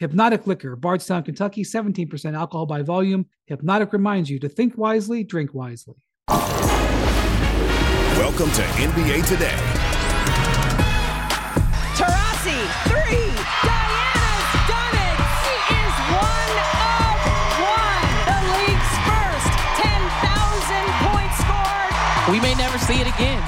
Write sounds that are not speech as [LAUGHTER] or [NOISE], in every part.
Hpnotiq Liquor, Bardstown, Kentucky, 17% alcohol by volume. Hpnotiq reminds you to think wisely, drink wisely. Welcome to NBA Today. Taurasi, three. Diana's done it. She is one of one. The league's first 10,000 point scored. We may never see it again.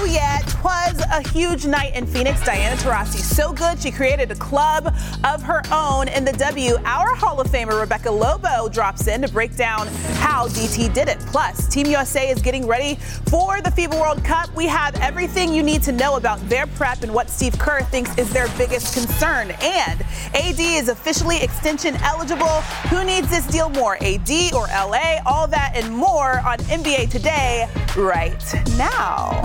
Oh, yeah, it was a huge night in Phoenix. Diana Taurasi, so good, she created a club of her own in the W. Our Hall of Famer Rebecca Lobo drops in to break down how DT did it. Plus, Team USA is getting ready for the FIBA World Cup. We have everything you need to know about their prep and what Steve Kerr thinks is their biggest concern. And AD is officially extension eligible. Who needs this deal more, AD or LA? All that and more on NBA Today right now.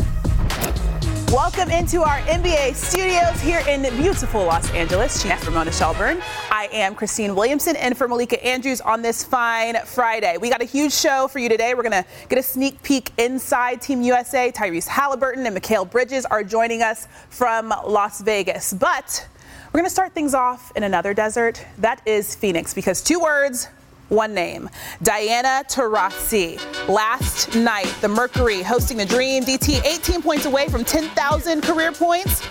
Welcome into our NBA studios here in beautiful Los Angeles. She's Ramona Shelburne. I am Christine Williamson and for Malika Andrews on this fine Friday. We got a huge show for you today. We're going to get a sneak peek inside Team USA. Tyrese Haliburton and Mikal Bridges are joining us from Las Vegas. But we're going to start things off in another desert. That is Phoenix because two words, one name Diana Taurasi. Last night, the Mercury hosting the Dream. DT 18 points away from 10,000 career points.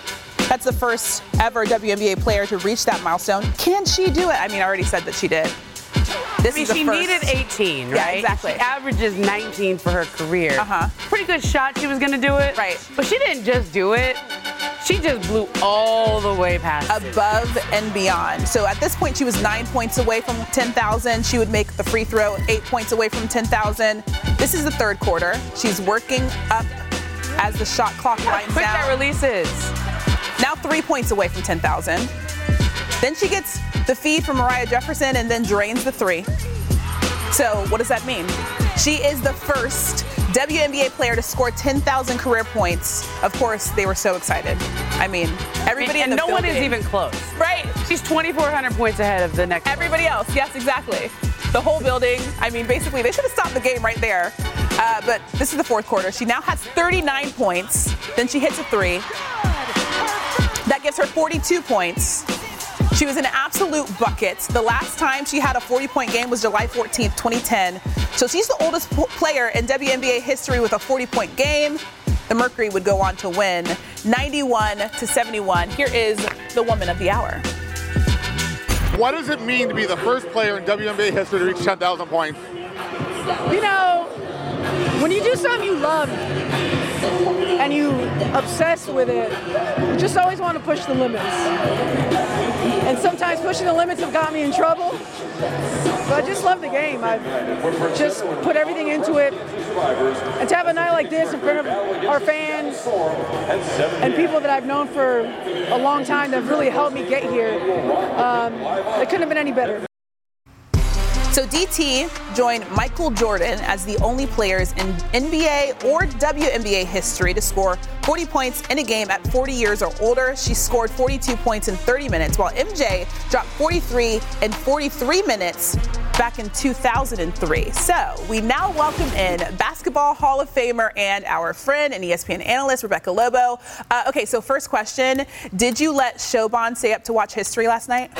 That's the first ever WNBA player to reach that milestone. Can she do it? I mean, I already said that she did. This I mean, she first. needed 18, right? Yeah, exactly. She averages 19 for her career. Uh-huh. Pretty good shot she was going to do it. Right. But she didn't just do it. She just blew all the way past above it. and beyond. So at this point, she was nine points away from 10,000. She would make the free throw eight points away from 10,000. This is the third quarter. She's working up as the shot clock winds down. quick that releases. Now three points away from 10,000. Then she gets the feed from Moriah Jefferson and then drains the three. So what does that mean? She is the first WNBA player to score 10,000 career points. Of course, they were so excited. I mean, everybody and, in the no building, one is even close. Right. She's 2,400 points ahead of the next. Everybody one. else. Yes, exactly. The whole building. I mean, basically, they should have stopped the game right there. Uh, but this is the fourth quarter. She now has 39 points. Then she hits a three. That gives her 42 points. She was an absolute bucket. The last time she had a 40 point game was July 14th, 2010. So she's the oldest player in WNBA history with a 40 point game. The Mercury would go on to win 91 to 71. Here is the woman of the hour. What does it mean to be the first player in WNBA history to reach 10,000 points? You know, when you do something you love, and you obsess with it, you just always want to push the limits. And sometimes pushing the limits have got me in trouble. But I just love the game. I've just put everything into it. And to have a night like this in front of our fans and people that I've known for a long time that have really helped me get here, um, it couldn't have been any better. So DT joined Michael Jordan as the only players in NBA or WNBA history to score 40 points in a game at 40 years or older. She scored 42 points in 30 minutes, while MJ dropped 43 in 43 minutes back in 2003. So we now welcome in Basketball Hall of Famer and our friend and ESPN analyst, Rebecca Lobo. Uh, okay, so first question Did you let Siobhan stay up to watch history last night?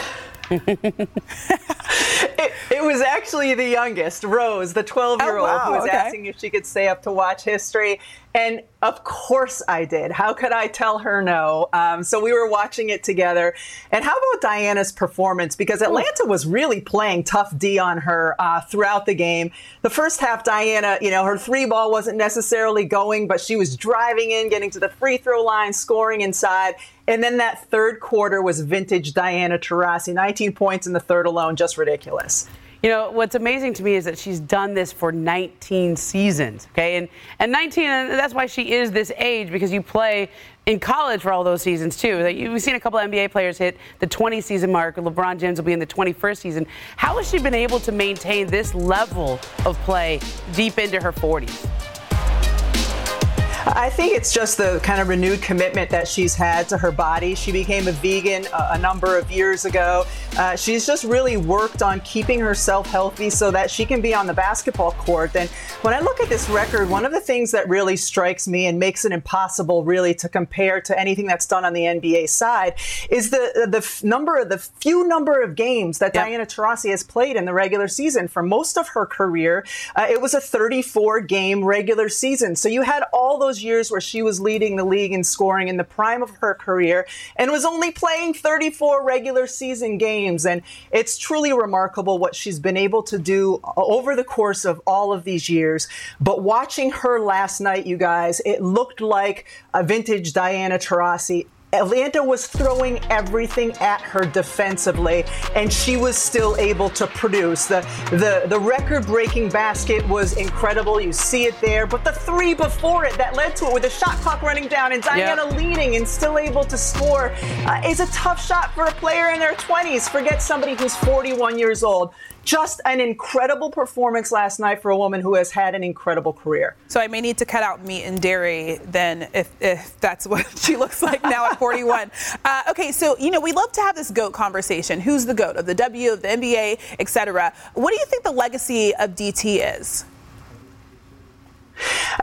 It, it, was actually the youngest, Rose, the 12 year old, oh, wow, who was okay. asking if she could stay up to watch history. And of course I did. How could I tell her no? Um, so we were watching it together. And how about Diana's performance? Because Atlanta was really playing tough D on her uh, throughout the game. The first half, Diana, you know, her three ball wasn't necessarily going, but she was driving in, getting to the free throw line, scoring inside. And then that third quarter was vintage Diana Taurasi, 19 points in the third alone, just ridiculous. you know, what's amazing to me is that she's done this for 19 seasons. Okay, and and 19, and that's why she is this age because you play in college for all those seasons too. We've seen a couple NBA players hit the 20 season mark. LeBron James will be in the 21st season. How has she been able to maintain this level of play deep into her 40s? I think it's just the kind of renewed commitment that she's had to her body. She became a vegan a, a number of years ago. Uh, she's just really worked on keeping herself healthy so that she can be on the basketball court. And when I look at this record, one of the things that really strikes me and makes it impossible really to compare to anything that's done on the NBA side is the the f- number of the few number of games that yep. Diana Taurasi has played in the regular season. For most of her career, uh, it was a 34 game regular season. So you had all those those years where she was leading the league in scoring in the prime of her career and was only playing 34 regular season games. And it's truly remarkable what she's been able to do over the course of all of these years. But watching her last night, you guys, it looked like a vintage Diana Taurasi Atlanta was throwing everything at her defensively, and she was still able to produce. The the, the record-breaking basket was incredible. You see it there, but the three before it that led to it with the shot clock running down and Diana yep. leading and still able to score uh, is a tough shot for a player in their 20s. Forget somebody who's 41 years old just an incredible performance last night for a woman who has had an incredible career. So I may need to cut out meat and dairy then if, if that's what [LAUGHS] she looks like now at 41. [LAUGHS] Uh, okay, so you know we love to have this goat conversation. Who's the goat of the W, of the NBA, etc. What do you think the legacy of DT is?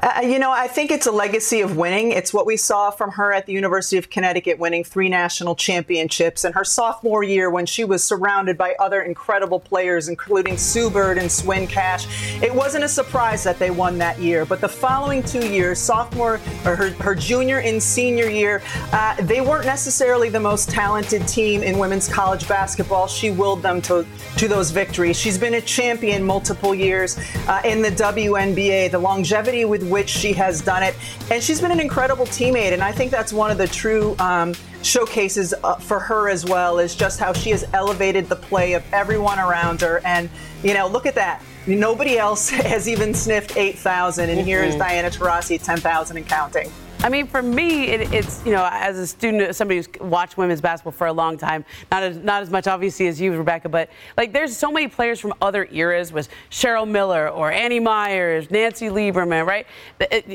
Uh, you know, I think it's a legacy of winning. It's what we saw from her at the University of Connecticut, winning three national championships. And her sophomore year, when she was surrounded by other incredible players, including Sue Bird and Swin Cash, it wasn't a surprise that they won that year. But the following two years, sophomore or her, her junior and senior year, uh, they weren't necessarily the most talented team in women's college basketball. She willed them to, to those victories. She's been a champion multiple years uh, in the WNBA. The longevity with with which she has done it. And she's been an incredible teammate. And I think that's one of the true um, showcases uh, for her as well, is just how she has elevated the play of everyone around her. And, you know, look at that. Nobody else [LAUGHS] has even sniffed 8,000. And mm-hmm. here's Diana Taurasi, 10,000 and counting. I mean, for me, it, it's you know, as a student, somebody who's watched women's basketball for a long time, not as not as much obviously as you, Rebecca, but like there's so many players from other eras, with Cheryl Miller or Annie Meyers, Nancy Lieberman, right?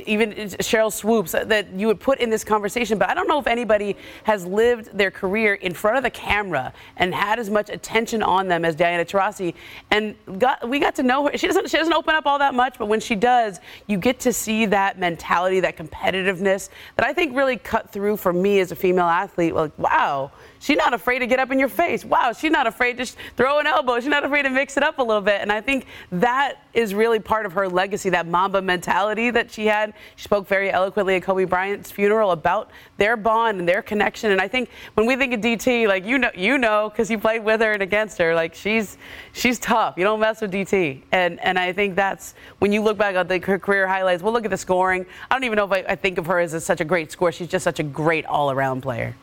Even Sheryl Swoopes uh, that you would put in this conversation. But I don't know if anybody has lived their career in front of the camera and had as much attention on them as Diana Taurasi. And got, we got to know her. She doesn't she doesn't open up all that much, but when she does, you get to see that mentality, that competitiveness this that I think really cut through for me as a female athlete. Like, wow, she's not afraid to get up in your face. Wow, she's not afraid to throw an elbow. She's not afraid to mix it up a little bit. And I think that is really part of her legacy, that Mamba mentality that she had. She spoke very eloquently at Kobe Bryant's funeral about their bond and their connection. And I think when we think of DT, like you know, you know, because you played with her and against her, like she's she's tough. You don't mess with DT. And and I think that's when you look back at the, her career highlights. We'll look at the scoring. I don't even know if I, I think of her as a, such a great scorer. She's just such a great all-around player.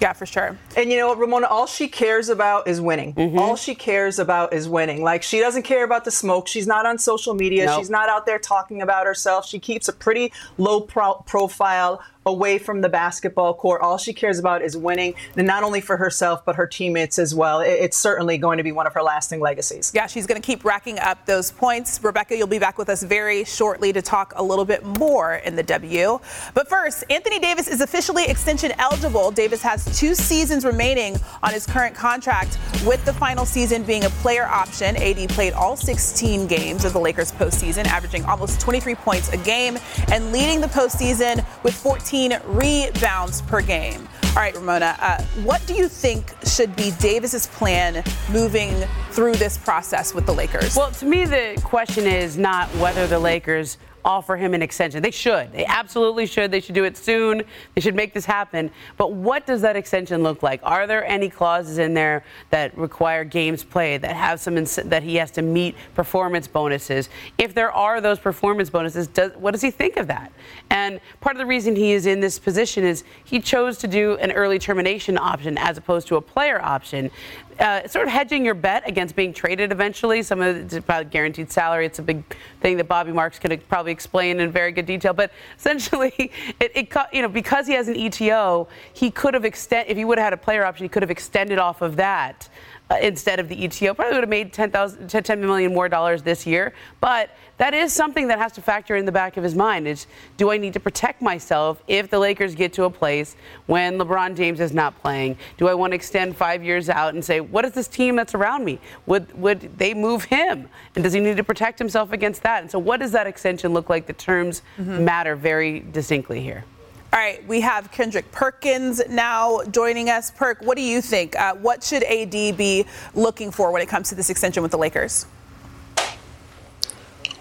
Yeah, for sure. And you know what, Ramona, all she cares about is winning. Mm-hmm. All she cares about is winning. Like she doesn't care about the smoke. She's not on social media. Nope. She's not out there talking about herself. She keeps a pretty low pro- profile away from the basketball court. All she cares about is winning, and not only for herself, but her teammates as well. It's certainly going to be one of her lasting legacies. Yeah, she's going to keep racking up those points. Rebecca, you'll be back with us very shortly to talk a little bit more in the W. But first, Anthony Davis is officially extension eligible. Davis has two seasons remaining on his current contract, with the final season being a player option. AD played all 16 games of the Lakers postseason, averaging almost 23 points a game and leading the postseason with 14 rebounds per game. All right, Ramona, uh, what do you think should be Davis's plan moving through this process with the Lakers? Well, to me, the question is not whether the Lakers offer him an extension. They should. They absolutely should. They should do it soon. They should make this happen. But what does that extension look like? Are there any clauses in there that require games played that have some ins- that he has to meet performance bonuses? If there are those performance bonuses, does, what does he think of that? And part of the reason he is in this position is he chose to do an early termination option as opposed to a player option uh, sort of hedging your bet against being traded eventually. Some of it's about guaranteed salary. It's a big thing that Bobby Marks could probably explain in very good detail. But essentially, [LAUGHS] it, it you know because he has an ETO, he could have extended. If he would have had a player option, he could have extended off of that uh, instead of the ETO. Probably would have made 10, 10 million more dollars this year. But that is something that has to factor in the back of his mind is do I need to protect myself if the Lakers get to a place when LeBron James is not playing? Do I want to extend five years out and say, what is this team that's around me? Would, would they move him? And does he need to protect himself against that? And so what does that extension look like? The terms mm-hmm. matter very distinctly here. All right, we have Kendrick Perkins now joining us. Perk, what do you think? Uh, what should AD be looking for when it comes to this extension with the Lakers?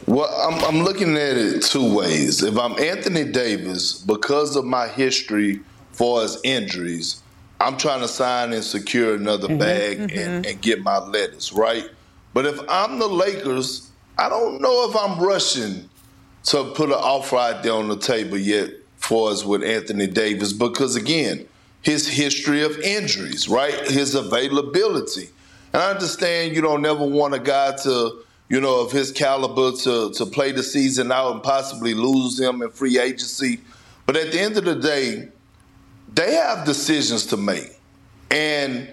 Well, I'm, I'm looking at it two ways. If I'm Anthony Davis, because of my history for his injuries, I'm trying to sign and secure another mm-hmm, bag mm-hmm. And, and get my lettuce, right? But if I'm the Lakers, I don't know if I'm rushing to put an offer out there on the table yet us with Anthony Davis because, again, his history of injuries, right? His availability. And I understand you don't never want a guy to, you know, of his caliber to, to play the season out and possibly lose him in free agency. But at the end of the day, they have decisions to make. And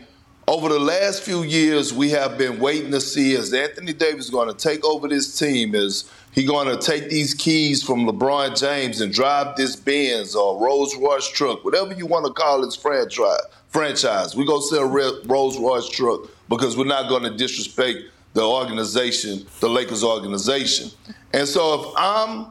over the last few years, we have been waiting to see is Anthony Davis going to take over this team? Is he going to take these keys from LeBron James and drive this Benz or Rolls Royce truck, whatever you want to call his franchise? Franchise. We're going to sell Rolls Royce truck because we're not going to disrespect the organization, the Lakers organization. And so if I'm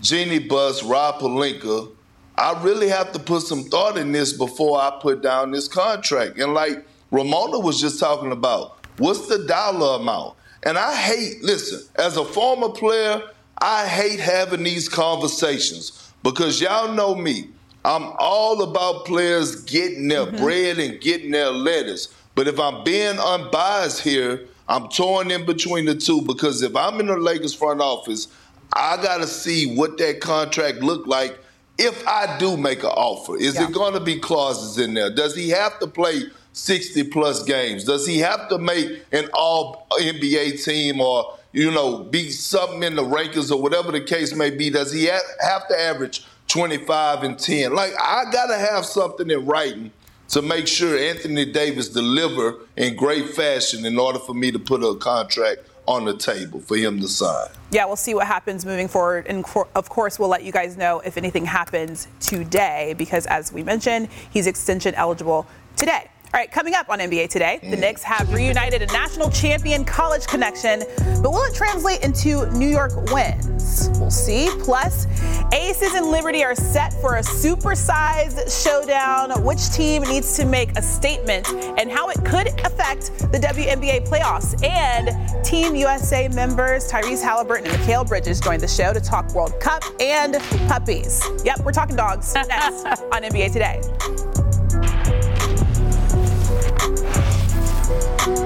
Jeanie Buss, Rob Pelinka, I really have to put some thought in this before I put down this contract. And like Ramona was just talking about. What's the dollar amount? And I hate, listen, as a former player, I hate having these conversations because y'all know me. I'm all about players getting their mm-hmm. bread and getting their lettuce. But if I'm being unbiased here, I'm torn in between the two because if I'm in the Lakers front office, I got to see what that contract look like if I do make an offer. Is yeah. it going to be clauses in there? Does he have to play 60 plus games? Does he have to make an all NBA team or, you know, be something in the rankings or whatever the case may be? Does he have to average 25 and 10? Like, I got to have something in writing to make sure Anthony Davis deliver in great fashion in order for me to put a contract on the table for him to sign. Yeah, we'll see what happens moving forward. And of course, we'll let you guys know if anything happens today because, as we mentioned, he's extension eligible today. All right, coming up on NBA Today, the Knicks have reunited a national champion college connection, but will it translate into New York wins? We'll see. Plus, Aces and Liberty are set for a supersized showdown. Which team needs to make a statement and how it could affect the WNBA playoffs? And Team USA members Tyrese Haliburton and Mikal Bridges joined the show to talk World Cup and puppies. Yep, we're talking dogs next [LAUGHS] on NBA Today.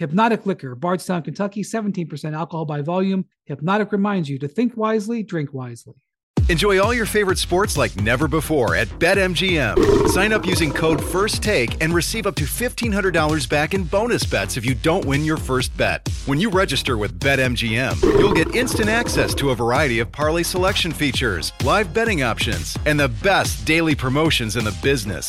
Hpnotiq Liquor, Bardstown, Kentucky, 17% alcohol by volume. Hpnotiq reminds you to think wisely, drink wisely. Enjoy all your favorite sports like never before at BetMGM. Sign up using code FIRSTTAKE and receive up to $1,500 back in bonus bets if you don't win your first bet. When you register with BetMGM, you'll get instant access to a variety of parlay selection features, live betting options, and the best daily promotions in the business.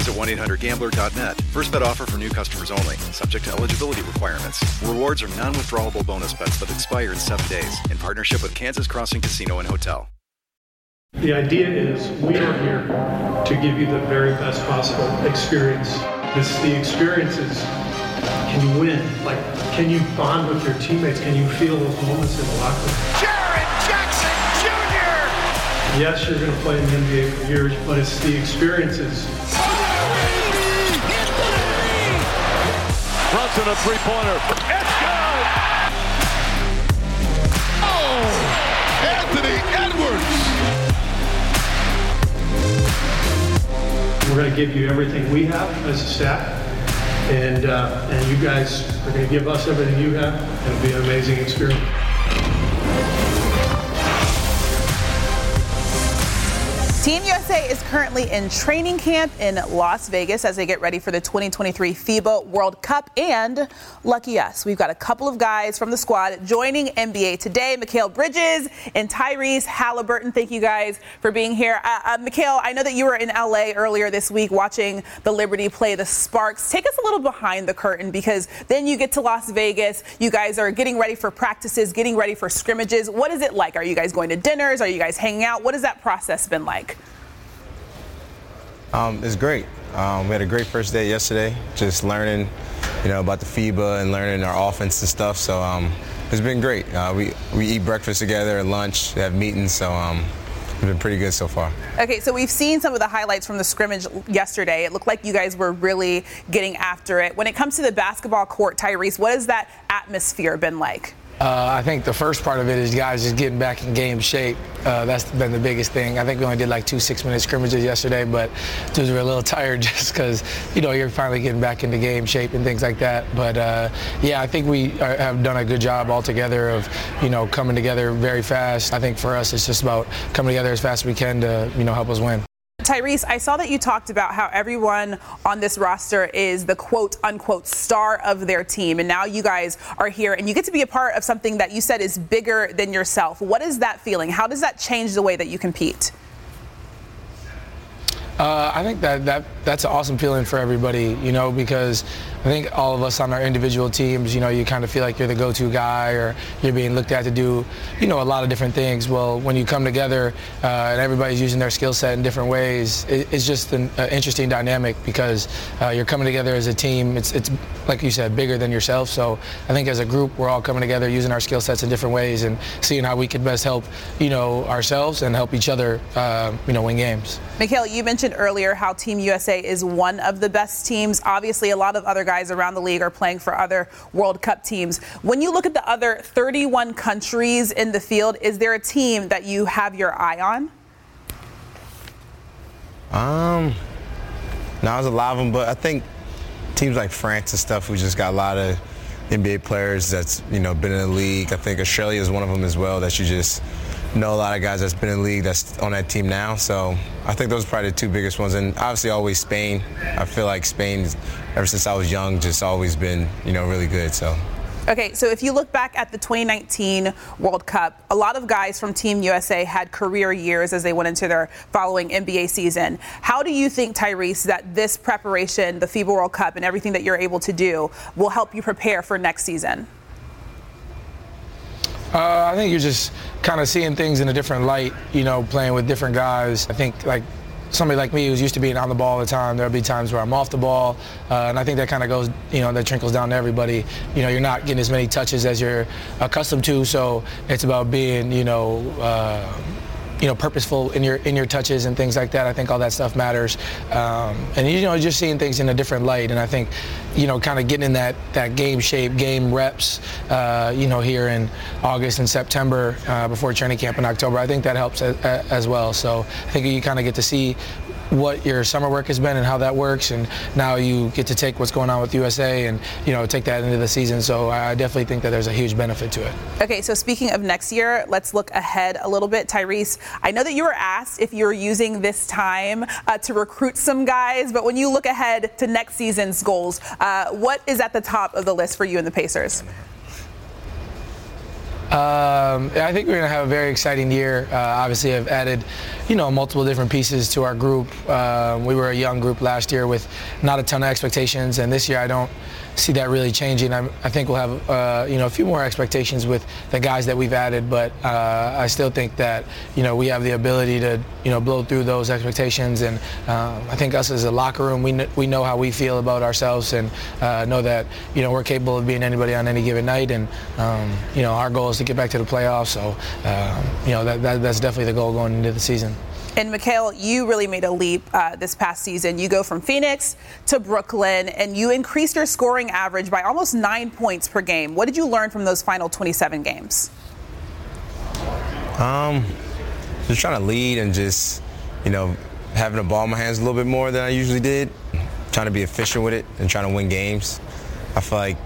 Visit 1-800-GAMBLER.net. First bet offer for new customers only, subject to eligibility requirements. Rewards are non-withdrawable bonus bets that expire in seven days in partnership with Kansas Crossing Casino and Hotel. The idea is we are here to give you the very best possible experience. It's the experiences. Can you win? Like, can you bond with your teammates? Can you feel those moments in the locker room? Jaren Jackson Jr. Yes, you're going to play in the NBA for years, but it's the experiences. Brunson a three-pointer. It's good. Oh, Anthony Edwards. We're going to give you everything we have as a staff, and uh, and you guys are going to give us everything you have. And it'll be an amazing experience. USA is currently in training camp in Las Vegas as they get ready for the 2023 FIBA World Cup. And lucky us, we've got a couple of guys from the squad joining NBA today. Mikal Bridges and Tyrese Haliburton. Thank you guys for being here. Uh, uh, Mikal, I know that you were in LA earlier this week watching the Liberty play the Sparks. Take us a little behind the curtain because then you get to Las Vegas. You guys are getting ready for practices, getting ready for scrimmages. What is it like? Are you guys going to dinners? Are you guys hanging out? What has that process been like? Um, it's great. Um, we had a great first day yesterday, just learning, you know, about the FIBA and learning our offense and stuff. So um, it's been great. Uh, we we eat breakfast together at lunch, have meetings, so um, it's been pretty good so far. Okay, so we've seen some of the highlights from the scrimmage yesterday. It looked like you guys were really getting after it. When it comes to the basketball court, Tyrese, what has that atmosphere been like? Uh, I think the first part of it is guys just getting back in game shape. Uh, that's been the biggest thing. I think we only did like two six-minute scrimmages yesterday, but dudes were a little [LAUGHS] tired just because you know you're finally getting back into game shape and things like that. But uh, yeah, I think we are, have done a good job altogether of you know coming together very fast. I think for us it's just about coming together as fast as we can to you know help us win. Tyrese, I saw that you talked about how everyone on this roster is the quote unquote star of their team. And now you guys are here and you get to be a part of something that you said is bigger than yourself. What is that feeling? How does that change the way that you compete? Uh, I think that, that that's an awesome feeling for everybody, you know, because I think all of us on our individual teams, you know, you kind of feel like you're the go-to guy or you're being looked at to do, you know, a lot of different things. Well, when you come together uh, and everybody's using their skill set in different ways, it, it's just an uh, interesting dynamic because uh, you're coming together as a team. It's, it's, like you said, bigger than yourself. So I think as a group, we're all coming together using our skill sets in different ways and seeing how we can best help, you know, ourselves and help each other, uh, you know, win games. Mikal, you mentioned earlier how Team USA is one of the best teams. Obviously, a lot of other guys around the league are playing for other World Cup teams. When you look at the other 31 countries in the field, is there a team that you have your eye on? Um, no, there's a lot of them, but I think teams like France and stuff, we just got a lot of NBA players that's you know been in the league. I think Australia is one of them as well. That you just know a lot of guys that's been in the league that's on that team now. So I think those are probably the two biggest ones. And obviously always Spain. I feel like Spain, ever since I was young, just always been, you know, really good. So Okay, so if you look back at the 2019 World Cup, a lot of guys from Team USA had career years as they went into their following NBA season. How do you think, Tyrese, that this preparation, the FIBA World Cup, and everything that you're able to do will help you prepare for next season? Uh, I think you're just kind of seeing things in a different light, you know, playing with different guys. I think like somebody like me who's used to being on the ball all the time, there'll be times where I'm off the ball, uh, and I think that kind of goes, you know, that trickles down to everybody. You know, you're not getting as many touches as you're accustomed to, so it's about being, you know. Uh, you know, purposeful in your in your touches and things like that. I think all that stuff matters, um, and you know, just seeing things in a different light. And I think, you know, kind of getting in that that game shape, game reps, uh, you know, here in August and September uh, before training camp in October. I think that helps as, as well. So I think you kind of get to see what your summer work has been and how that works and now you get to take what's going on with USA and you know take that into the season so I definitely think that there's a huge benefit to it. Okay, so speaking of next year, let's look ahead a little bit. Tyrese, I know that you were asked if you're using this time uh, to recruit some guys, but when you look ahead to next season's goals, uh, what is at the top of the list for you and the Pacers? Um, I think we're going to have a very exciting year. Uh, obviously, I've added, you know, multiple different pieces to our group. Uh, we were a young group last year with not a ton of expectations, and this year I don't see that really changing. I'm, i think we'll have, uh, you know, a few more expectations with the guys that we've added, but uh, I still think that, you know, we have the ability to, you know, blow through those expectations. And um, I think us as a locker room, we, kn- we know how we feel about ourselves and uh, know that, you know, we're capable of being anybody on any given night. And, um, you know, our goal is to get back to the playoffs. So, um, you know, that, that, that's definitely the goal going into the season. And Mikal, you really made a leap uh, this past season. You go from Phoenix to Brooklyn, and you increased your scoring average by almost nine points per game. What did you learn from those final 27 games? Um, just trying to lead and just, you know, having the ball in my hands a little bit more than I usually did. Trying to be efficient with it and trying to win games. I feel like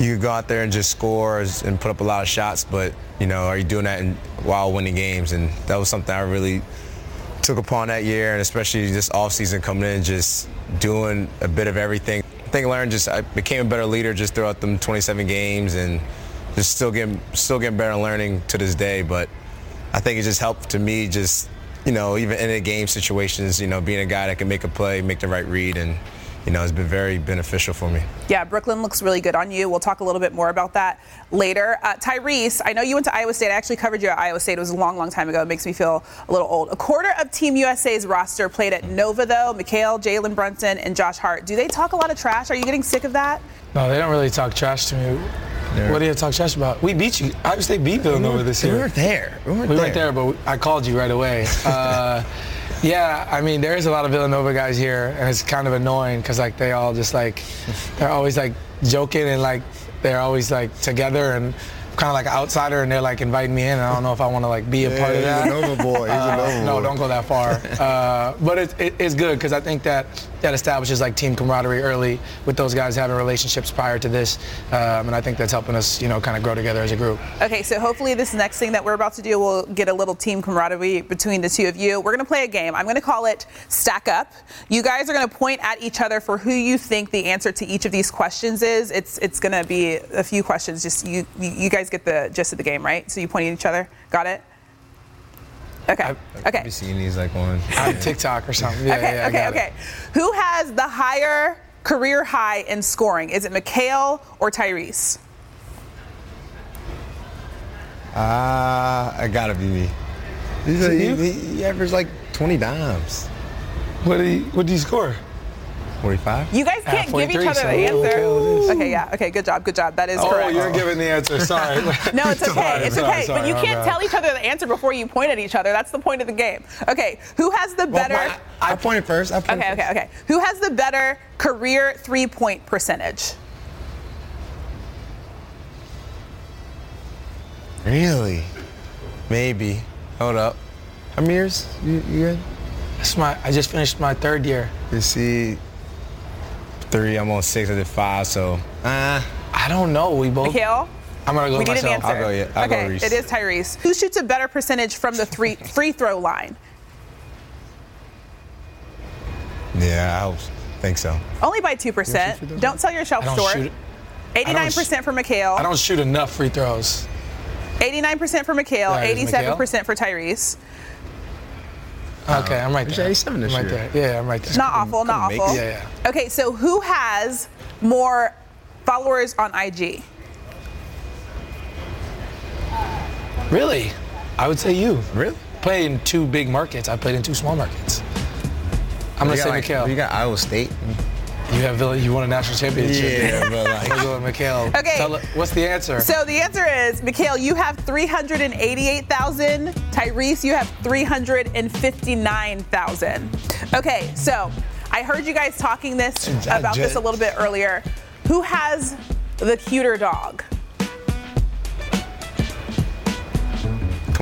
you could go out there and just score and put up a lot of shots, but you know, are you doing that in, while winning games? And that was something I really took upon that year, and especially this offseason coming in, just doing a bit of everything. I think I learned just I became a better leader just throughout them 27 games, and just still getting still getting better and learning to this day. But I think it just helped to me just you know even in the game situations, you know, being a guy that can make a play, make the right read, and you know, it's been very beneficial for me. Yeah, Brooklyn looks really good on you. We'll talk a little bit more about that later. Uh, Tyrese, I know you went to Iowa State. I actually covered you at Iowa State. It was a long, long time ago. It makes me feel a little old. A quarter of Team USA's roster played at Nova, though. Mikal, Jalen Brunson, and Josh Hart. Do they talk a lot of trash? Are you getting sick of that? No, they don't really talk trash to me. What do you talk trash about? We beat you. Iowa State beat Villanova this year. We weren't there. We weren't we there. weren't there, but I called you right away. [LAUGHS] Uh, yeah, I mean, there's a lot of Villanova guys here, and it's kind of annoying because like they all just like they're always like joking and like they're always like together and kind of like an outsider, and they're like inviting me in. And I don't know if I want to like be a part of that. He's a Nova boy. He's Uh, a Nova no, boy. don't go that far. [LAUGHS] Uh, but it, it, it's good because I think that that establishes like team camaraderie early with those guys having relationships prior to this, um, and I think that's helping us, you know, kind of grow together as a group. Okay, so hopefully this next thing that we're about to do will get a little team camaraderie between the two of you. We're going to play a game. I'm going to call it Stack Up. You guys are going to point at each other for who you think the answer to each of these questions is. It's it's going to be a few questions. Just you you you guys get the gist of the game, right? So you point at each other. Got it? Okay. Okay. I've seen these like on on TikTok or something. Yeah, okay, yeah, I okay, got it. okay. Who has the higher career high in scoring? Is it Mikal or Tyrese? Ah, I gotta be me. He's a, he, he, he averaged like 20 dimes. What did he? What did he score? 45. You guys can't give each other the answer. Okay, yeah. Okay, good job. Good job. That is Oh, correct. Oh, you're giving the answer. Sorry. [LAUGHS] No, it's okay. It's okay. sorry, but you can't tell each other the answer before you point at each other. That's the point of the game. Okay, who has the better? I, I pointed first. I pointed okay, okay, okay. Who has the better career three-point percentage? Really? Maybe. Hold up. How many years? You, you good? That's my. I just finished my third year. You see, three. I'm on six. I did five. So, uh, I don't know. We both. Mikal? I'm gonna go we need myself. an answer. I'll go, yeah. I'll go okay, Reese. it is Tyrese. Who shoots a better percentage from the three [LAUGHS] free throw line? yeah, I think so. Only by two percent. Don't sell yourself I don't short. shoot it. Eighty-nine percent for Mikal. I don't shoot enough free throws. 89% for Mikal, Mikal? 87% for Tyrese. Oh, okay, I'm right He's there. 87 this I'm right year. there. Yeah, I'm right there. Not awful, not make awful. Yeah, yeah. Okay, so who has more followers on IG? Really? I would say you. Really? Played in two big markets. I played in two small markets. I'm gonna say got, like, Mikal. You got Iowa State. You have Villa- you won a national championship. Yeah, but I'm like, [LAUGHS] gonna go with Mikal. Okay. Tell what's the answer? So the answer is, Mikal, you have 388,000. Tyrese, you have 359,000. Okay, so I heard you guys talking this about this a little bit earlier. Who has the cuter dog?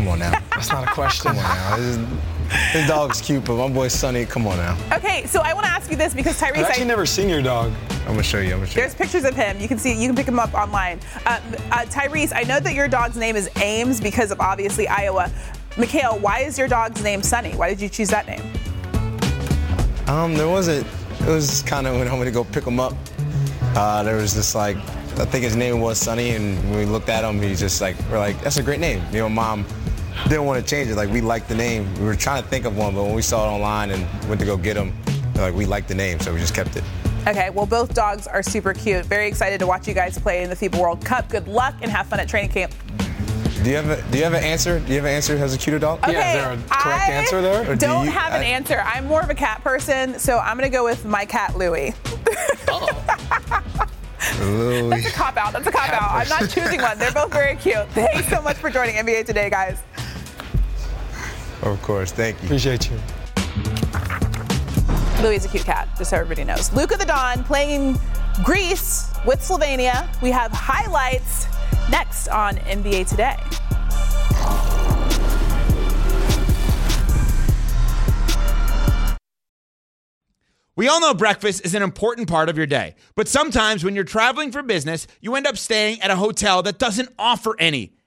come on now. That's not a question. Come on now. This, is- this dog's cute, but my boy Sonny, come on now. Okay, so I want to ask you this because Tyrese. I've actually I, never seen your dog. I'm gonna show you. I'm gonna show There's you. pictures of him. You can see, you can pick him up online. Uh, uh, Tyrese, I know that your dog's name is Ames because of obviously Iowa. Mikal, why is your dog's name Sunny? Why did you choose that name? Um, there wasn't. It was kind of when I went to go pick him up. Uh, there was this like I think his name was Sonny, and when we looked at him, he's just like, we're like, that's a great name. You know, mom didn't want to change it. Like, we liked the name. We were trying to think of one, but when we saw it online and went to go get them, like, we liked the name, so we just kept it. Okay, well, both dogs are super cute. Very excited to watch you guys play in the FIBA World Cup. Good luck and have fun at training camp. Do you have a Do you have an answer? Do you have an answer Has a cuter dog? Okay, yeah, is there a correct I answer there? Or do Don't you- have an I- answer. I'm more of a cat person, so I'm gonna go with my cat Louie. Oh. Louis. [LAUGHS] That's a cop out. That's a cop out. I'm not choosing one. They're both very cute. Thanks so much for joining NBA today, guys. Of course, thank you. Appreciate you. Louis is a cute cat, just so everybody knows. Luka the Don playing Greece with Slovenia. We have highlights next on NBA Today. We all know breakfast is an important part of your day, but sometimes when you're traveling for business, you end up staying at a hotel that doesn't offer any.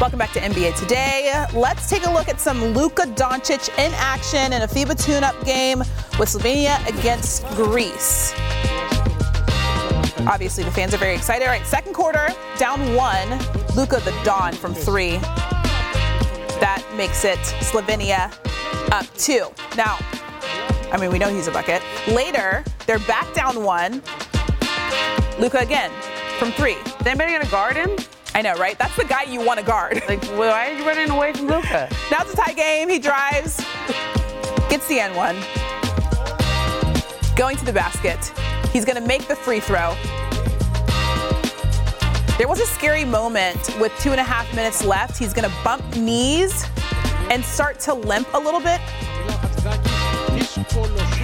Welcome back to NBA Today. Let's take a look at some Luka Doncic in action in a FIBA tune-up game with Slovenia against Greece. Obviously, the fans are very excited. All right, second quarter, down one. Luka the Don from three. That makes it Slovenia up two. Now, I mean, we know he's a bucket. Later, they're back down one. Luka again from three. Is anybody gonna guard him? I know, right? That's the guy you want to guard. [LAUGHS] Like, why are you running away from Luka? Now it's a tie game. He drives, gets the N one, going to the basket. He's going to make the free throw. There was a scary moment with two and a half minutes left. He's going to bump knees and start to limp a little bit.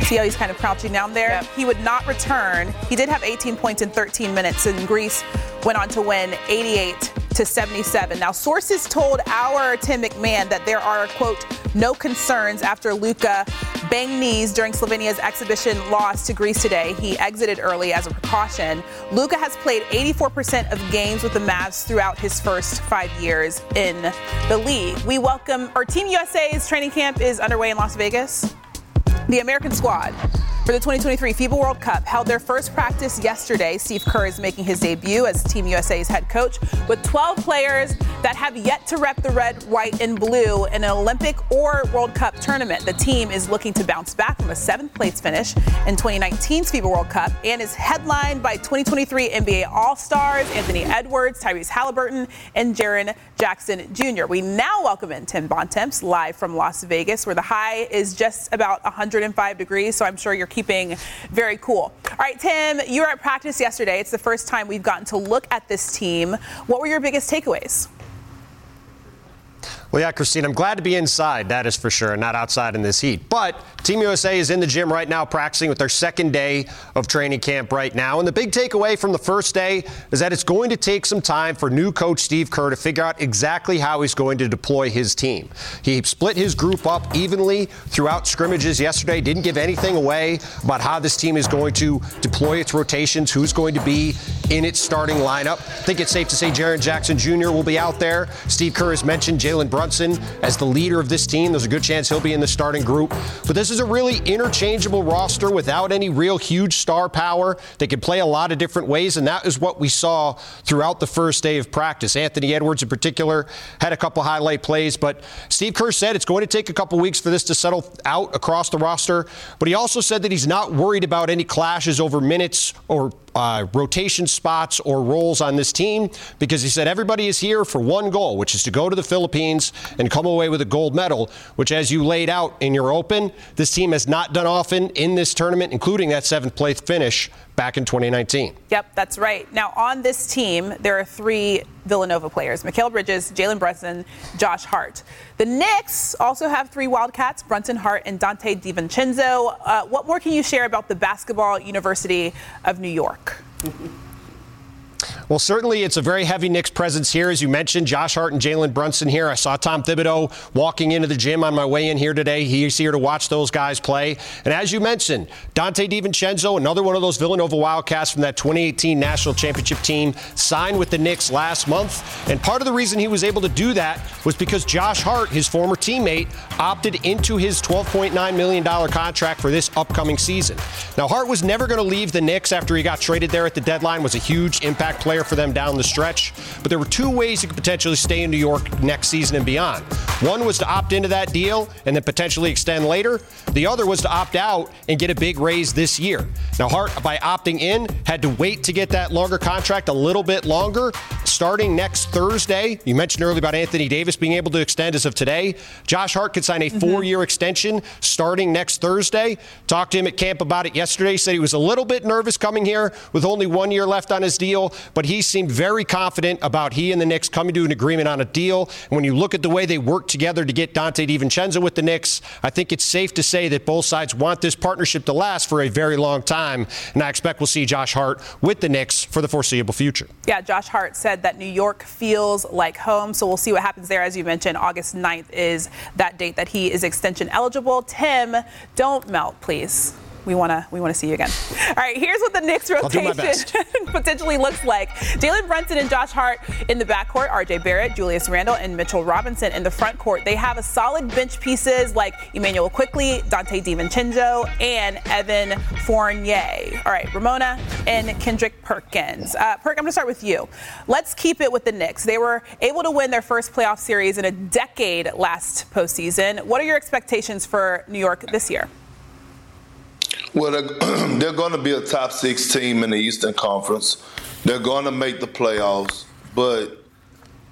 See how he's kind of crouching down there? He would not return. He did have 18 points in 13 minutes, and Greece went on to win 88 to 77. Now, sources told our Tim McMahon that there are, quote, no concerns after Luka banged knees during Slovenia's exhibition loss to Greece today. He exited early as a precaution. Luka has played 84% of games with the Mavs throughout his first five years in the league. We welcome, our Team USA's training camp is underway in Las Vegas. The American squad for the 2023 FIBA World Cup held their first practice yesterday. Steve Kerr is making his debut as Team USA's head coach with 12 players that have yet to rep the red, white, and blue in an Olympic or World Cup tournament. The team is looking to bounce back from a seventh place finish in 2019's FIBA World Cup and is headlined by 2023 NBA All Stars Anthony Edwards, Tyrese Haliburton, and Jaren Jackson Jr. We now welcome in Tim Bontemps live from Las Vegas, where the high is just about 105 degrees. So I'm sure you're keeping very cool. All right, Tim, you were at practice yesterday. It's the first time we've gotten to look at this team. What were your biggest takeaways? Well, yeah, Christine, I'm glad to be inside, that is for sure, and not outside in this heat. But Team USA is in the gym right now practicing with their second day of training camp right now. And the big takeaway from the first day is that it's going to take some time for new coach Steve Kerr to figure out exactly how he's going to deploy his team. He split his group up evenly throughout scrimmages yesterday, didn't give anything away about how this team is going to deploy its rotations, who's going to be in its starting lineup. I think it's safe to say Jaren Jackson Jr. will be out there. Steve Kerr has mentioned Jalen Brunson as the leader of this team. There's a good chance he'll be in the starting group. But this is a really interchangeable roster without any real huge star power. They can play a lot of different ways, and that is what we saw throughout the first day of practice. Anthony Edwards, in particular, had a couple highlight plays, but Steve Kerr said it's going to take a couple weeks for this to settle out across the roster. But he also said that he's not worried about any clashes over minutes or uh, rotation spots or roles on this team because he said everybody is here for one goal, which is to go to the Philippines and come away with a gold medal, which, as you laid out in your open, this team has not done often in this tournament, including that seventh place finish back in 2019. Yep, that's right. Now, on this team, there are three Villanova players Mikal Bridges, Jalen Brunson, Josh Hart. The Knicks also have three Wildcats Brunson Hart and Donte DiVincenzo. Uh, what more can you share about the Basketball University of New York? [LAUGHS] Well, certainly it's a very heavy Knicks presence here. As you mentioned, Josh Hart and Jalen Brunson here. I saw Tom Thibodeau walking into the gym on my way in here today. He's here to watch those guys play. And as you mentioned, Donte DiVincenzo, another one of those Villanova Wildcats from that 2018 National Championship team, signed with the Knicks last month. And part of the reason he was able to do that was because Josh Hart, his former teammate, opted into his $12.9 million contract for this upcoming season. Now, Hart was never going to leave the Knicks after he got traded there at the deadline, was a huge impact player for them down the stretch. But there were two ways he could potentially stay in New York next season and beyond. One was to opt into that deal and then potentially extend later. The other was to opt out and get a big raise this year. Now, Hart, by opting in, had to wait to get that longer contract a little bit longer. Starting next Thursday, you mentioned earlier about Anthony Davis being able to extend as of today. Josh Hart could sign a mm-hmm. four year extension starting next Thursday. Talked to him at camp about it yesterday. Said he was a little bit nervous coming here with only one year left on his deal, but he seemed very confident about he and the Knicks coming to an agreement on a deal. And when you look at the way they worked together to get Donte DiVincenzo with the Knicks, I think it's safe to say that both sides want this partnership to last for a very long time. And I expect we'll see Josh Hart with the Knicks for the foreseeable future. Yeah, Josh Hart said that New York feels like home. So we'll see what happens there. As you mentioned, August 9th is that date that he is extension eligible. Tim, don't melt, please. We want to we want to see you again. All right, here's what the Knicks I'll do my rotation [LAUGHS] potentially looks like. Jalen Brunson and Josh Hart in the backcourt, RJ Barrett, Julius Randle, and Mitchell Robinson in the front court. They have a solid bench pieces like Immanuel Quickley, Donte DiVincenzo, and Evan Fournier. All right, Ramona and Kendrick Perkins. Uh, Perk, I'm going to start with you. Let's keep it with the Knicks. They were able to win their first playoff series in a decade last postseason. What are your expectations for New York this year? Well, they're, [CLEARS THROAT] they're going to be a top six team in the Eastern Conference. They're going to make the playoffs, but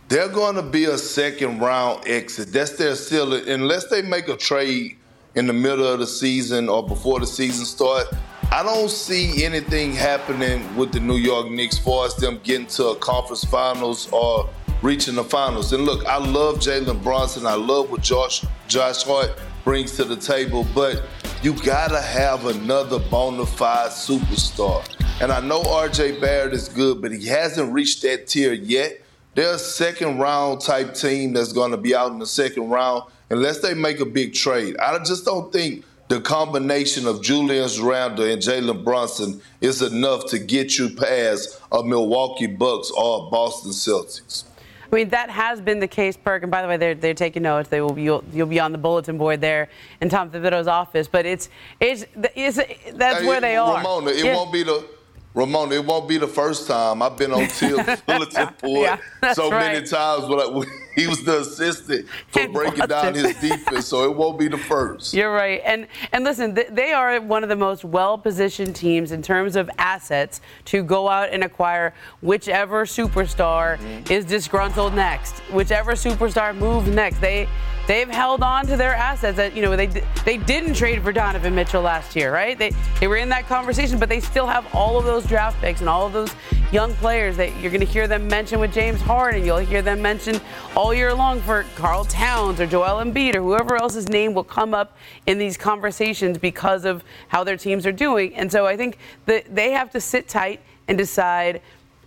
they're going to be a second round exit. That's their ceiling. Unless they make a trade in the middle of the season or before the season start, I don't see anything happening with the New York Knicks as far as them getting to a conference finals or reaching the finals. And look, I love Jalen Brunson. I love what Josh Josh Hart brings to the table, but you gotta have another bona fide superstar. And I know RJ Barrett is good, but he hasn't reached that tier yet. They're a second round type team that's gonna be out in the second round unless they make a big trade. I just don't think the combination of Julius Randle and Jalen Brunson is enough to get you past a Milwaukee Bucks or a Boston Celtics. I mean, that has been the case, Perk. And by the way, they're, they're taking notes. They will be, you'll, you'll be on the bulletin board there in Tom Thibodeau's office. But it's, it's, it's that's Hey, where they are. Ramona, it Yeah. won't be the Ramona, it won't be the first time. I've been on [LAUGHS] Tim's bulletin board Yeah, so many times when [LAUGHS] he was the assistant for breaking down his defense, so it won't be the first. You're right. And and listen, th- they are one of the most well-positioned teams in terms of assets to go out and acquire whichever superstar Mm-hmm. is disgruntled next, whichever superstar moves next. They they've held on to their assets. That you know they they didn't trade for Donovan Mitchell last year, right? They they were in that conversation, but they still have all of those draft picks and all of those young players that you're going to hear them mention with James Harden. And you'll hear them mention all year long for Karl Towns or Joel Embiid or whoever else's name will come up in these conversations because of how their teams are doing. And so I think that they have to sit tight and decide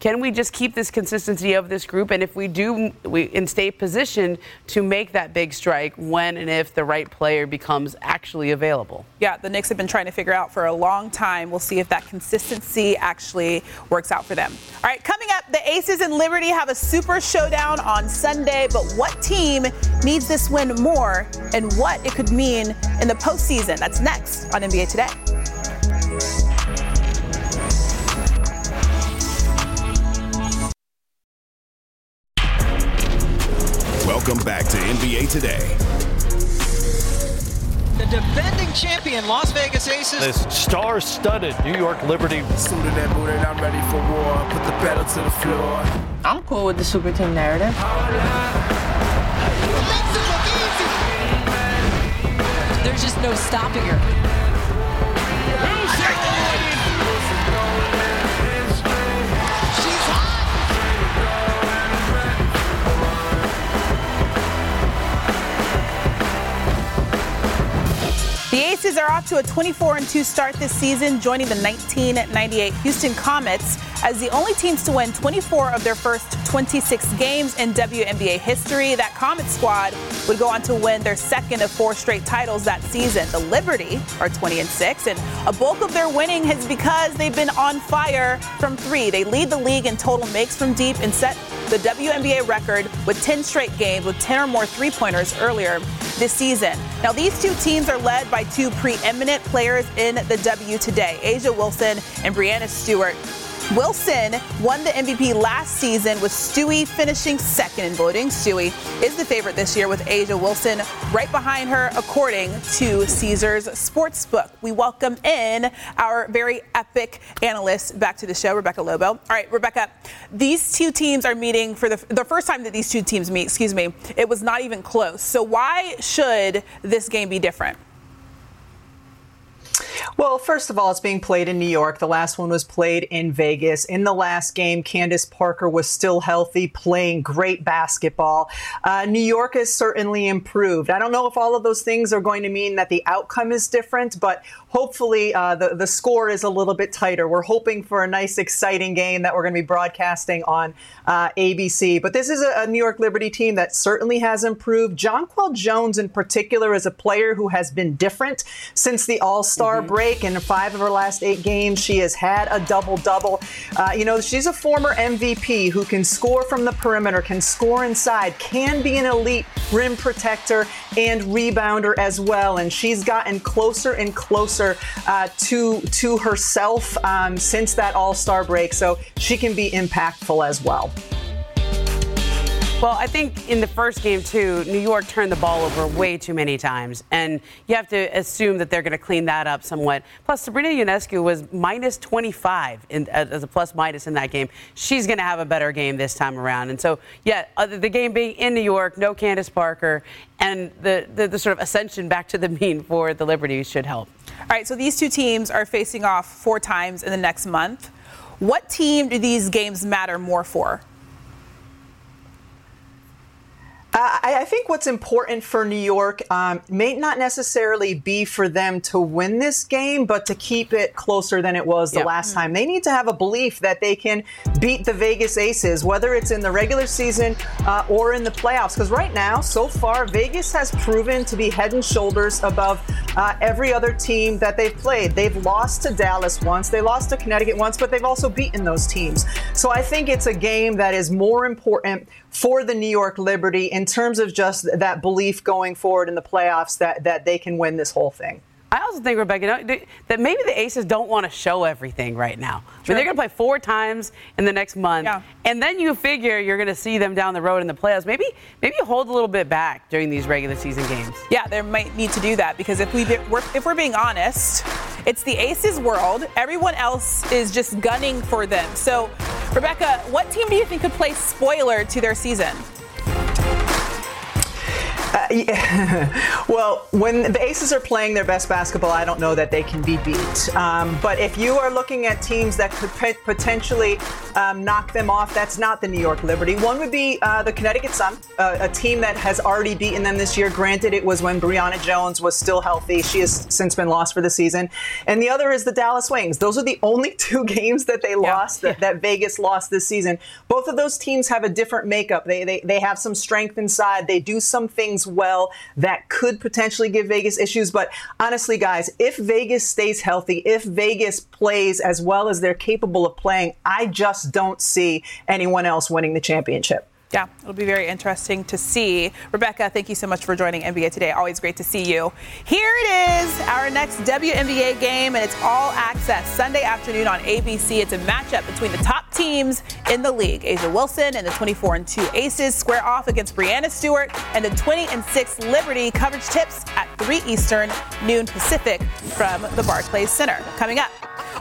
can we just keep this consistency of this group? And if we do, we and stay positioned to make that big strike when and if the right player becomes actually available. Yeah, the Knicks have been trying to figure out for a long time. We'll see if that consistency actually works out for them. All right, coming up, the Aces and Liberty have a super showdown on Sunday. But what team needs this win more, and what it could mean in the postseason? That's next on NBA Today. NBA Today. the defending champion Las Vegas Aces. This star-studded New York Liberty. Suited and booted, I'm ready for war. Put the pedal to the floor. I'm cool with the super team narrative. There's just no stopping her. Aces are off to a 24 2 start this season, joining the 1998 Houston Comets as the only teams to win 24 of their first 26 games in WNBA history. That Comet squad would go on to win their second of four straight titles that season. The Liberty are 20 and 6, and a bulk of their winning is because they've been on fire from three. They lead the league in total makes from deep and set the WNBA record with 10 straight games with 10 or more three pointers earlier this season. Now, these two teams are led by two preeminent players in the W today A'ja Wilson and Breanna Stewart. Wilson won the MVP last season with Stewie finishing second in voting. Stewie is the favorite this year with A'ja Wilson right behind her, according to Caesars Sportsbook. We welcome in our very epic analyst back to the show, Rebecca Lobo. All right, Rebecca, these two teams are meeting for the, the first time that these two teams meet, excuse me, it was not even close. So why should this game be different? Well, first of all, it's being played in New York. The last one was played in Vegas. In the last game, Candace Parker was still healthy, playing great basketball. Uh, New York has certainly improved. I don't know if all of those things are going to mean that the outcome is different, but hopefully uh, the, the score is a little bit tighter. We're hoping for a nice, exciting game that we're going to be broadcasting on uh, ABC. But this is a, a, New York Liberty team that certainly has improved. Jonquel Jones, in particular, is a player who has been different since the All Star mm-hmm. Break. In five of her last eight games, she has had a double double. Uh, you know, she's a former MVP who can score from the perimeter, can score inside, can be an elite rim protector and rebounder as well. And she's gotten closer and closer uh, to to herself um, since that All Star break, so she can be impactful as well. Well, I think in the first game, too, New York turned the ball over way too many times. And you have to assume that they're going to clean that up somewhat. Plus, Sabrina Ionescu was minus 25 in, as a plus minus in that game. She's going to have a better game this time around. And so, yeah, the game being in New York, no Candace Parker, and the, the, the sort of ascension back to the mean for the Liberties should help. All right, so these two teams are facing off four times in the next month. What team do these games matter more for? I, I, think what's important for New York um, may not necessarily be for them to win this game, but to keep it closer than it was the last time. They need to have a belief that they can beat the Vegas Aces, whether it's in the regular season uh, or in the playoffs. Because right now, so far, Vegas has proven to be head and shoulders above uh, every other team that they've played. They've lost to Dallas once, they lost to Connecticut once, but they've also beaten those teams. So I think it's a game that is more important for the New York Liberty in terms of just that belief going forward in the playoffs that, that they can win this whole thing. I also think, Rebecca, that maybe the Aces don't want to show everything right now. I mean, they're going to play four times in the next month, yeah. and then you figure you're going to see them down the road in the playoffs. Maybe, maybe you hold a little bit back during these regular season games. Yeah, they might need to do that because if we if we're being honest, it's the Aces world. Everyone else is just gunning for them. So, Rebecca, what team do you think could play spoiler to their season? Uh, yeah. [LAUGHS] well, when the Aces are playing their best basketball, I don't know that they can be beat. Um, but if you are looking at teams that could p- potentially um, knock them off, that's not the New York Liberty. One would be uh, the Connecticut Sun, uh, a team that has already beaten them this year. Granted, it was when Brionna Jones was still healthy. She has since been lost for the season. And the other is the Dallas Wings. Those are the only [LAUGHS] two games that they yeah. lost, that, that Vegas lost this season. Both of those teams have a different makeup. They, they, they have some strength inside. They do some things well that could potentially give Vegas issues. But honestly, guys, if Vegas stays healthy, if Vegas plays as well as they're capable of playing, I just don't see anyone else winning the championship. Yeah, it'll be very interesting to see. Rebecca, thank you so much for joining NBA Today. Always great to see you. Here it is, our next WNBA game, and it's all access Sunday afternoon on ABC. It's a matchup between the top teams in the league. A'ja Wilson and the 24 and 2 Aces square off against Breanna Stewart and the 20 and 6 Liberty. Coverage tips at 3 Eastern, noon Pacific from the Barclays Center. Coming up.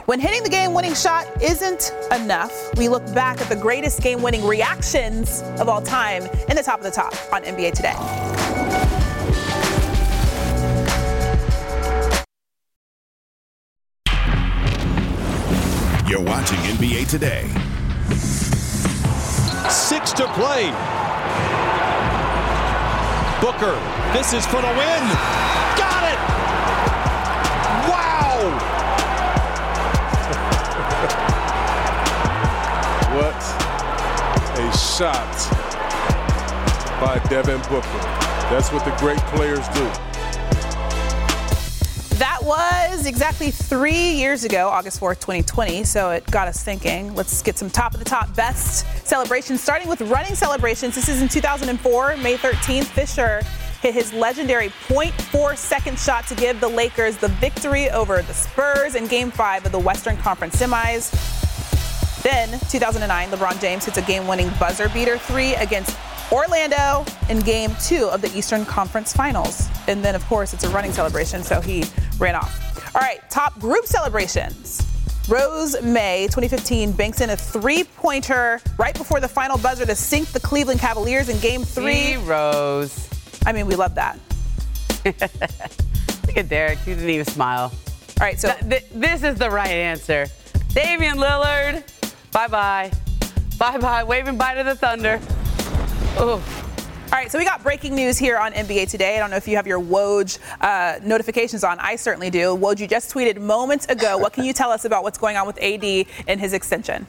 When hitting the game winning shot isn't enough, we look back at the greatest game winning reactions of all time in the top of the top on NBA Today. You're watching NBA Today. Six to play. Booker, this is for the win. A shot by Devin Booker. That's what the great players do. That was exactly three years ago, August 4th, 2020. So it got us thinking. Let's get some top of the top best celebrations, starting with running celebrations. This is in 2004, May 13th. Fisher hit his legendary 0.4 second shot to give the Lakers the victory over the Spurs in game five of the Western Conference semis. Then, 2009, LeBron James hits a game winning buzzer beater three against Orlando in game two of the Eastern Conference Finals. And then, of course, it's a running celebration, so he ran off. All right, top group celebrations. Rose May, 2015, banks in a three pointer right before the final buzzer to sink the Cleveland Cavaliers in game three. Rose. I mean, we love that. [LAUGHS] Look at Derrick. He didn't even smile. All right, so Th- th- this is the right answer. Damian Lillard. Bye bye. Bye bye. Waving bye to the Thunder. Oh. All right, so we got breaking news here on NBA Today. I don't know if you have your Woj uh, notifications on. I certainly do. Woj, you just tweeted moments ago. What can you tell us about what's going on with AD and his extension?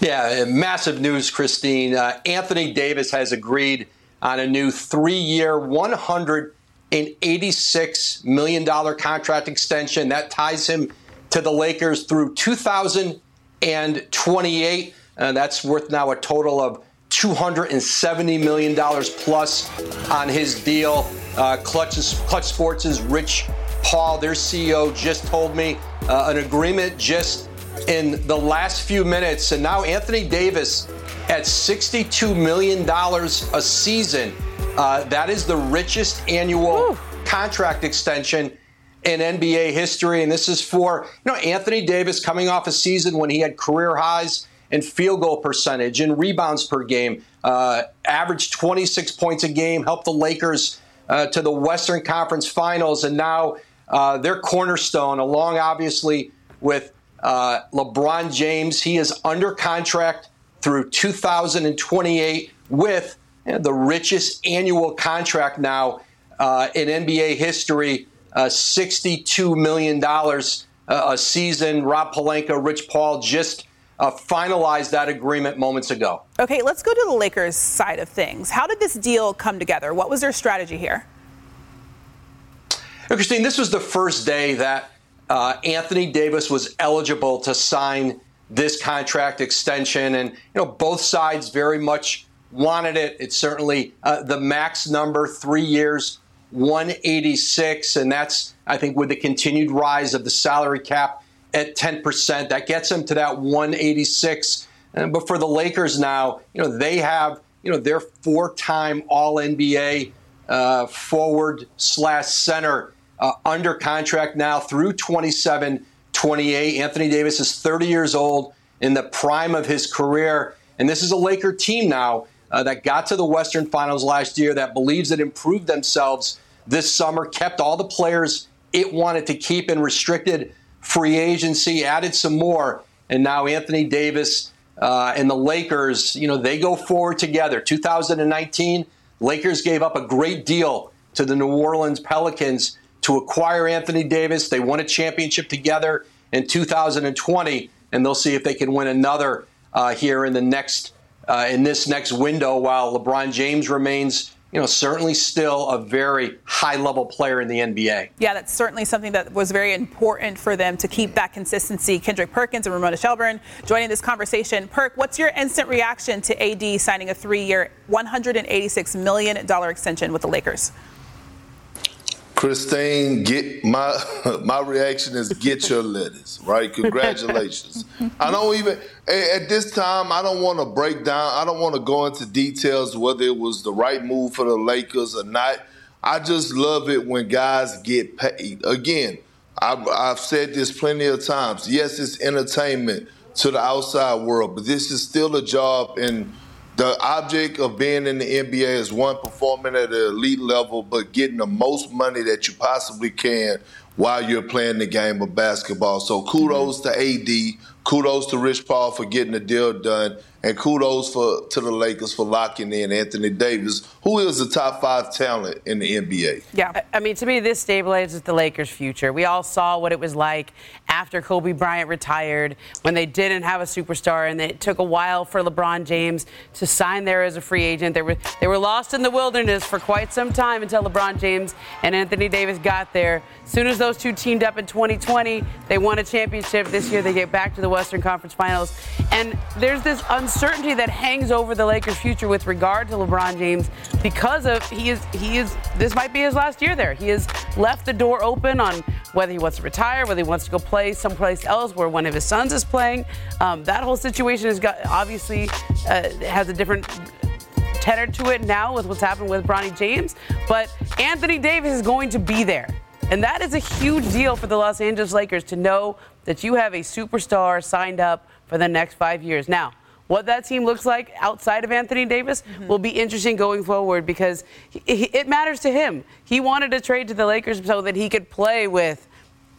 Yeah, massive news, Christine. Uh, Anthony Davis has agreed on a new three year, $186 million contract extension. That ties him to the Lakers through 2028. And that's worth now a total of $270 million plus on his deal. Uh, Clutch, Clutch Sports' Rich Paul, their CEO, just told me uh, an agreement just in the last few minutes. And now Anthony Davis at $62 million a season. Uh, that is the richest annual contract extension in NBA history. And this is for, you know, Anthony Davis coming off a season when he had career highs in field goal percentage and rebounds per game, uh, averaged 26 points a game, helped the Lakers uh, to the Western Conference Finals, and now uh, their cornerstone, along obviously with uh, LeBron James. He is under contract through 2028 with you know, the richest annual contract now uh, in NBA history, uh, $62 million a season. Rob Pelinka, Rich Paul just uh, finalized that agreement moments ago. Okay, let's go to the Lakers side of things. How did this deal come together? What was their strategy here? Now, Christine, this was the first day that uh, Anthony Davis was eligible to sign this contract extension, and you know both sides very much wanted it. It's certainly uh, the max number, three years, 186, and that's I think with the continued rise of the salary cap at 10%, that gets them to that 186. But for the Lakers now, you know they have you know their four-time All NBA uh, forward slash center uh, under contract now through 27 28. Anthony Davis is 30 years old in the prime of his career. And this is a Laker team now uh, that got to the Western Finals last year that believes it improved themselves this summer, kept all the players it wanted to keep in restricted free agency, added some more. And now Anthony Davis uh, and the Lakers, you know, they go forward together. 2019, Lakers gave up a great deal to the New Orleans Pelicans to acquire Anthony Davis. They won a championship together in 2020, and they'll see if they can win another uh, here in the next uh, in this next window while LeBron James remains you know, certainly still a very high level player in the NBA. Yeah, that's certainly something that was very important for them to keep that consistency. Kendrick Perkins and Ramona Shelburne joining this conversation. Perk, what's your instant reaction to AD signing a three year, $186 million extension with the Lakers? Christine, get my [LAUGHS] my reaction is get your letters, right? Congratulations. I don't even at this time I don't want to break down. I don't want to go into details whether it was the right move for the Lakers or not. I just love it when guys get paid. Again, I've, I've said this plenty of times. Yes, it's entertainment to the outside world, but this is still a job and the object of being in the NBA is one performing at an elite level, but getting the most money that you possibly can while you're playing the game of basketball. So kudos to AD, kudos to Rich Paul for getting the deal done, and kudos for to the Lakers for locking in Anthony Davis, who is a top five talent in the NBA. Yeah, I mean, to me, this stabilizes the Lakers' future. We all saw what it was like after Kobe Bryant retired when they didn't have a superstar, and it took a while for LeBron James to sign there as a free agent. They were they were lost in the wilderness for quite some time until LeBron James and Anthony Davis got there. As soon as those two teamed up in 2020, they won a championship. This year, they get back to the Western Conference Finals, and there's this uncertainty that hangs over the Lakers' future with regard to LeBron James because of he is he is this might be his last year there. He has left the door open on whether he wants to retire, whether he wants to go play someplace else where one of his sons is playing. Um, that whole situation has got obviously uh, has a different tenor to it now with what's happened with Bronny James, but Anthony Davis is going to be there. And that is a huge deal for the Los Angeles Lakers to know that you have a superstar signed up for the next five years. Now, what that team looks like outside of Anthony Davis mm-hmm. will be interesting going forward because he, he, it matters to him. He wanted to trade to the Lakers so that he could play with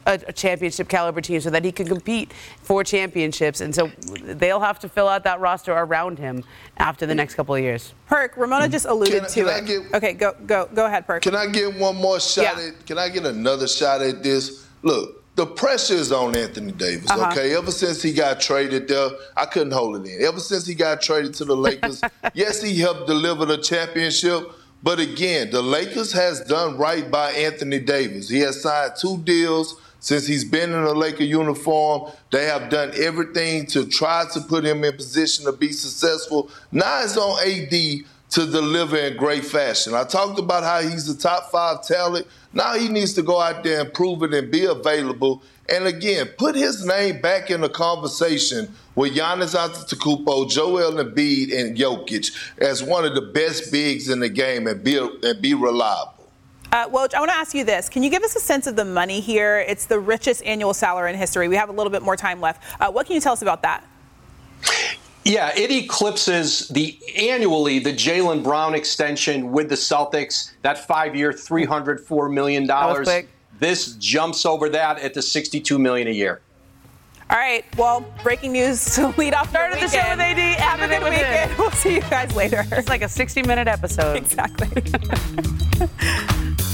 a, a, championship caliber team so that he can compete for championships. And so they'll have to fill out that roster around him after the next couple of years. Perk, Ramona just alluded can, to can it. Get, okay, go go go ahead, Perk. Can I get one more shot yeah. at can I get another shot at this? Look, the pressure is on Anthony Davis, uh-huh. okay? Ever since he got traded there, I couldn't hold it in. Ever since he got traded to the [LAUGHS] Lakers, yes, he helped deliver the championship, but again, the Lakers has done right by Anthony Davis. He has signed two deals since he's been in a Laker uniform. They have done everything to try to put him in position to be successful. Now it's on AD to deliver in great fashion. I talked about how he's the top five talent. Now he needs to go out there and prove it and be available. And again, put his name back in the conversation with Giannis Antetokounmpo, Joel Embiid, and Jokic as one of the best bigs in the game and be and be reliable. Uh, Woj, I want to ask you this. Can you give us a sense of the money here? It's the richest annual salary in history. We have a little bit more time left. Uh, what can you tell us about that? Yeah, it eclipses the annually the Jaylen Brown extension with the Celtics. That five-year, three hundred four million dollars. This jumps over that at the sixty-two million a year. All right. Well, breaking news to lead off Started the show with AD. Have a good weekend. [LAUGHS] We'll see you guys later. It's like a sixty-minute episode. [LAUGHS] Exactly. [LAUGHS]